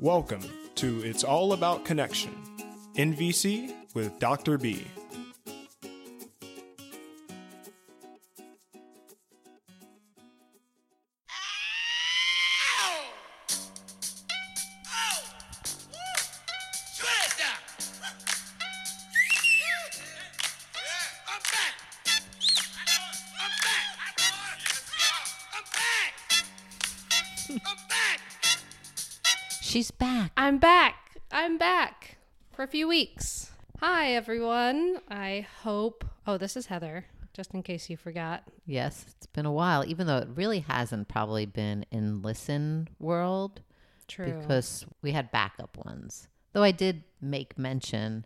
Welcome to It's All About Connection, NVC with Dr. B. She's back. I'm back. I'm back for a few weeks. Hi, everyone. I hope. Oh, this is Heather, just in case you forgot. Yes, it's been a while, even though it really hasn't probably been in listen world True. because we had backup ones. Though I did make mention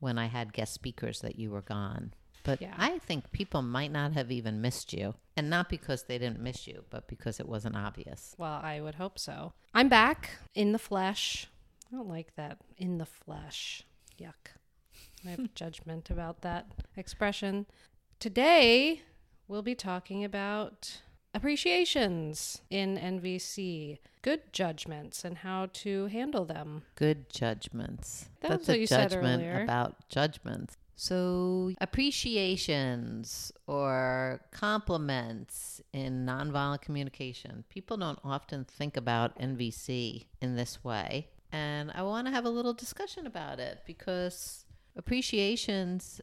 when I had guest speakers that you were gone. But Yeah. I think people might not have even missed you. And not because they didn't miss you, but because it wasn't obvious. well, I would hope so. I'm back in the flesh. I don't like that. In the flesh. Yuck. I have judgment about that expression. Today, we'll be talking about appreciations in NVC, good judgments, and how to handle them. Good judgments. That That's a you said judgment earlier. about judgments. So, appreciations or compliments in nonviolent communication. People don't often think about NVC in this way. And I want to have a little discussion about it because appreciations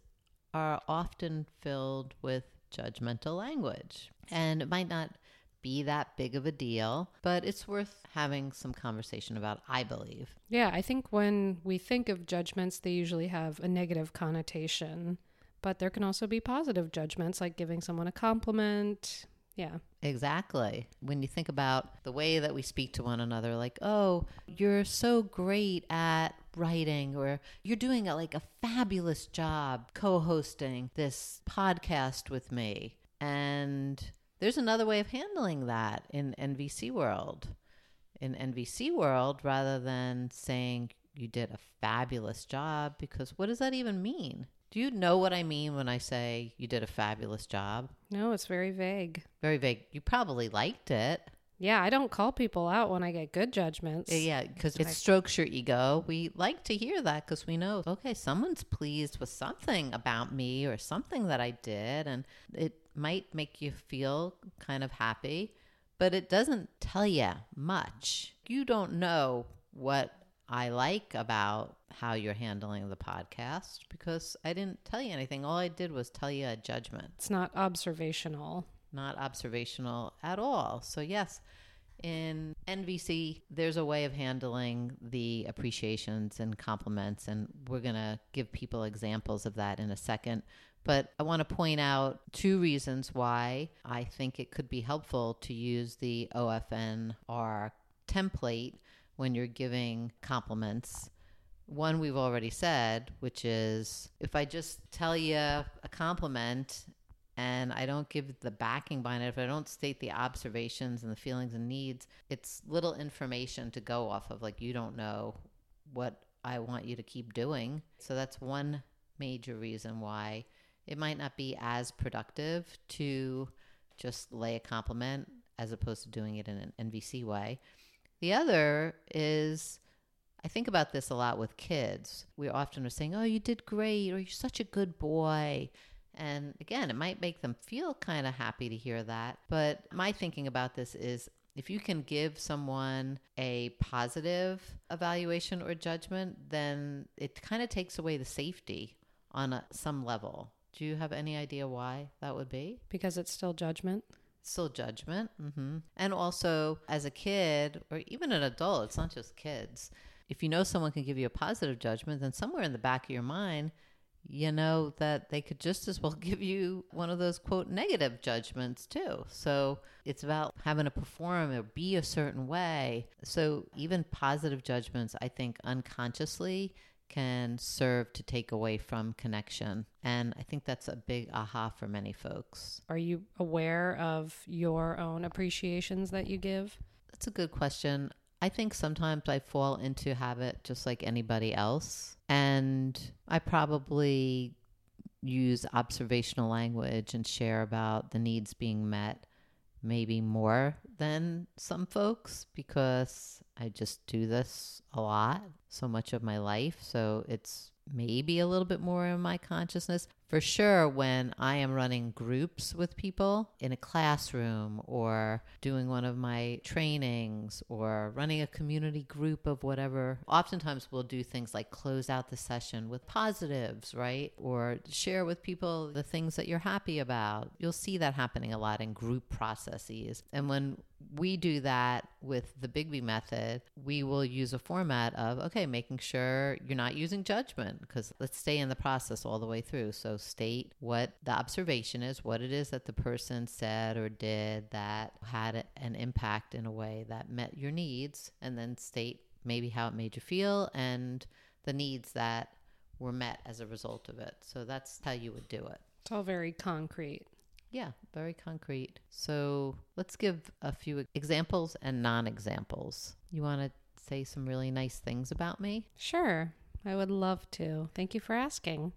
are often filled with judgmental language. And it might not be that big of a deal, but it's worth having some conversation about, I believe. Yeah, I think when we think of judgments, they usually have a negative connotation, but there can also be positive judgments, like giving someone a compliment. Yeah. Exactly. When you think about the way that we speak to one another, like, oh, you're so great at writing, or you're doing a, like a fabulous job co hosting this podcast with me. And there's another way of handling that in NVC world. In NVC world, rather than saying you did a fabulous job, because what does that even mean? Do you know what I mean when I say you did a fabulous job? No, it's very vague. Very vague. You probably liked it. Yeah, I don't call people out when I get good judgments. Yeah, because it strokes your ego. We like to hear that because we know, okay, someone's pleased with something about me or something that I did, and it might make you feel kind of happy, but it doesn't tell you much. You don't know what I like about how you're handling the podcast because I didn't tell you anything. All I did was tell you a judgment. It's not observational. Not observational at all. So, yes, in NVC, there's a way of handling the appreciations and compliments, and we're going to give people examples of that in a second. But I want to point out two reasons why I think it could be helpful to use the OFNR template when you're giving compliments. One we've already said, which is if I just tell you a compliment and I don't give the backing behind it, if I don't state the observations and the feelings and needs, it's little information to go off of. Like, you don't know what I want you to keep doing. So, that's one major reason why it might not be as productive to just lay a compliment as opposed to doing it in an NVC way. The other is I think about this a lot with kids. We often are saying, Oh, you did great, or you're such a good boy. And again, it might make them feel kind of happy to hear that. But my thinking about this is if you can give someone a positive evaluation or judgment, then it kind of takes away the safety on a, some level. Do you have any idea why that would be? Because it's still judgment. Still judgment. hmm And also, as a kid or even an adult, it's not just kids. If you know someone can give you a positive judgment, then somewhere in the back of your mind, you know that they could just as well give you one of those quote negative judgments too. So it's about having to perform or be a certain way. So even positive judgments, I think unconsciously can serve to take away from connection. And I think that's a big aha for many folks. Are you aware of your own appreciations that you give? That's a good question. I think sometimes I fall into habit just like anybody else. And I probably use observational language and share about the needs being met maybe more than some folks because I just do this a lot, so much of my life. So it's maybe a little bit more in my consciousness. For sure, when I am running groups with people in a classroom or doing one of my trainings or running a community group of whatever, oftentimes we'll do things like close out the session with positives, right? Or share with people the things that you're happy about. You'll see that happening a lot in group processes. And when we do that with the Big B method, we will use a format of, okay, making sure you're not using judgment because let's stay in the process all the way through. So state what the observation is, what it is that the person said or did that had an impact in a way that met your needs, and then state maybe how it made you feel and the needs that were met as a result of it. So that's how you would do it. It's all very concrete. Yeah, very concrete. So let's give a few examples and non examples. You want to say some really nice things about me? Sure. I would love to. Thank you for asking.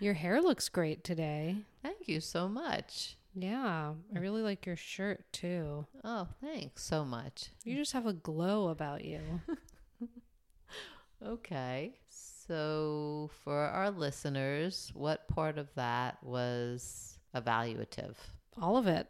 Your hair looks great today. Thank you so much. Yeah. I really like your shirt too. Oh, thanks so much. You just have a glow about you. Okay. So for our listeners, what part of that was evaluative? All of it.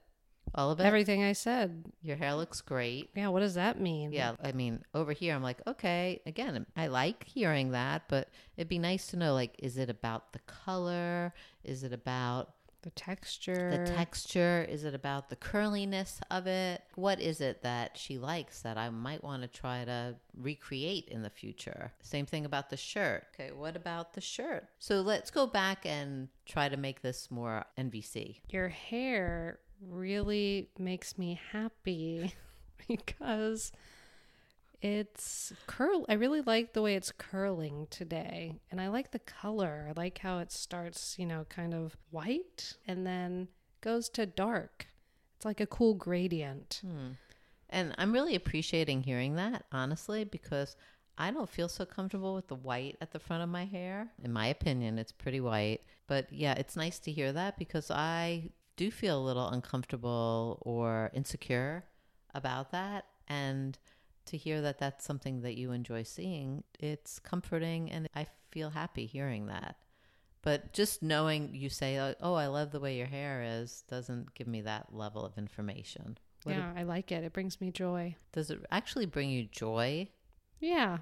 All of it? Everything I said. Your hair looks great. Yeah. What does that mean? Yeah, I mean, over here, I'm like, okay, again, I like hearing that, but it'd be nice to know, like, is it about the color? Is it about The texture. the texture? Is it about the curliness of it? What is it that she likes that I might want to try to recreate in the future? Same thing about the shirt. Okay, what about the shirt? So let's go back and try to make this more NVC. Your hair really makes me happy because it's curl. I really like the way it's curling today. And I like the color. I like how it starts, you know, kind of white and then goes to dark. It's like a cool gradient. Hmm. And I'm really appreciating hearing that, honestly, because I don't feel so comfortable with the white at the front of my hair. In my opinion, it's pretty white. But yeah, it's nice to hear that because I do feel a little uncomfortable or insecure about that. And to hear that that's something that you enjoy seeing, it's comforting and I feel happy hearing that. But just knowing you say, oh, I love the way your hair is, doesn't give me that level of information. What yeah, I like it. It brings me joy. does it actually bring you joy? Yeah,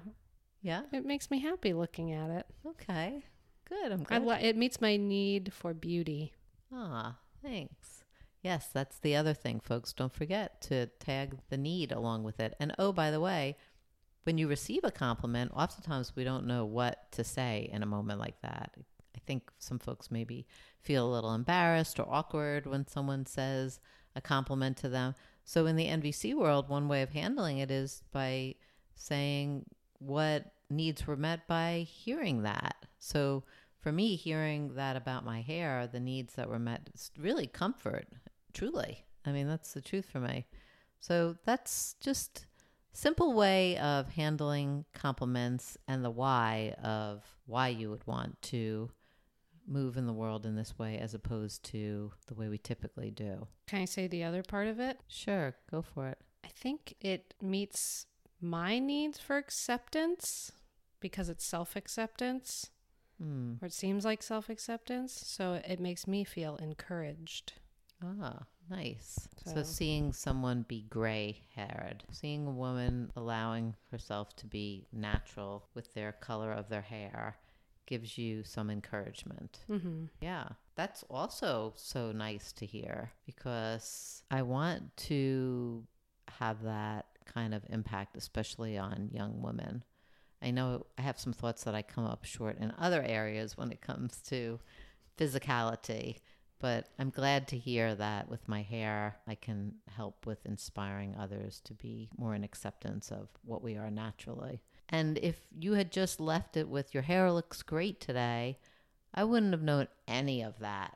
Yeah. it makes me happy looking at it. Okay. Good. I'm glad. it meets my need for beauty. ah, thanks. Yes, that's the other thing, folks. Don't forget to tag the need along with it. And oh, by the way, when you receive a compliment, oftentimes we don't know what to say in a moment like that. I think some folks maybe feel a little embarrassed or awkward when someone says a compliment to them. So in the NVC world, one way of handling it is by saying what needs were met by hearing that. So for me, hearing that about my hair, the needs that were met, is really comfort, truly. I mean, that's the truth for me. So that's just simple way of handling compliments and the why of why you would want to move in the world in this way as opposed to the way we typically do. Can I say the other part of it? Sure, go for it. I think it meets my needs for acceptance because it's self acceptance, Hmm. or it seems like self acceptance. So it makes me feel encouraged. Ah, nice. So, So- seeing someone be gray haired, seeing a woman allowing herself to be natural with their color of their hair gives you some encouragement. Mm-hmm. Yeah, that's also so nice to hear because I want to have that kind of impact, especially on young women. I know I have some thoughts that I come up short in other areas when it comes to physicality, but I'm glad to hear that with my hair, I can help with inspiring others to be more in acceptance of what we are naturally. And if you had just left it with your hair looks great today, I wouldn't have known any of that.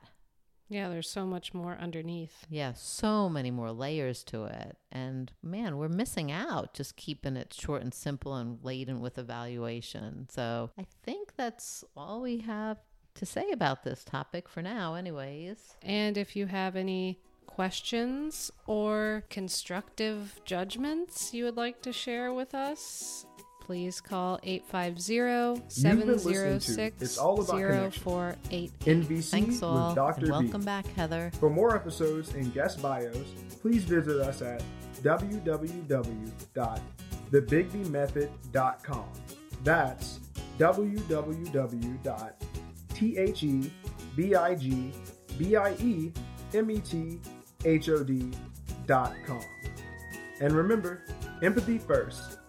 Yeah, there's so much more underneath. Yeah, so many more layers to it. And man, we're missing out just keeping it short and simple and laden with evaluation. So I think that's all we have to say about this topic for now, anyways. And if you have any questions or constructive judgments you would like to share with us, please call 850-706-0488. It's All About Connection. NVC Thanks all. with Dr. and B. welcome back, Heather. For more episodes and guest bios, please visit us at www.thebigbmethod.com. That's www.thebigbmethod.com. And remember, empathy first,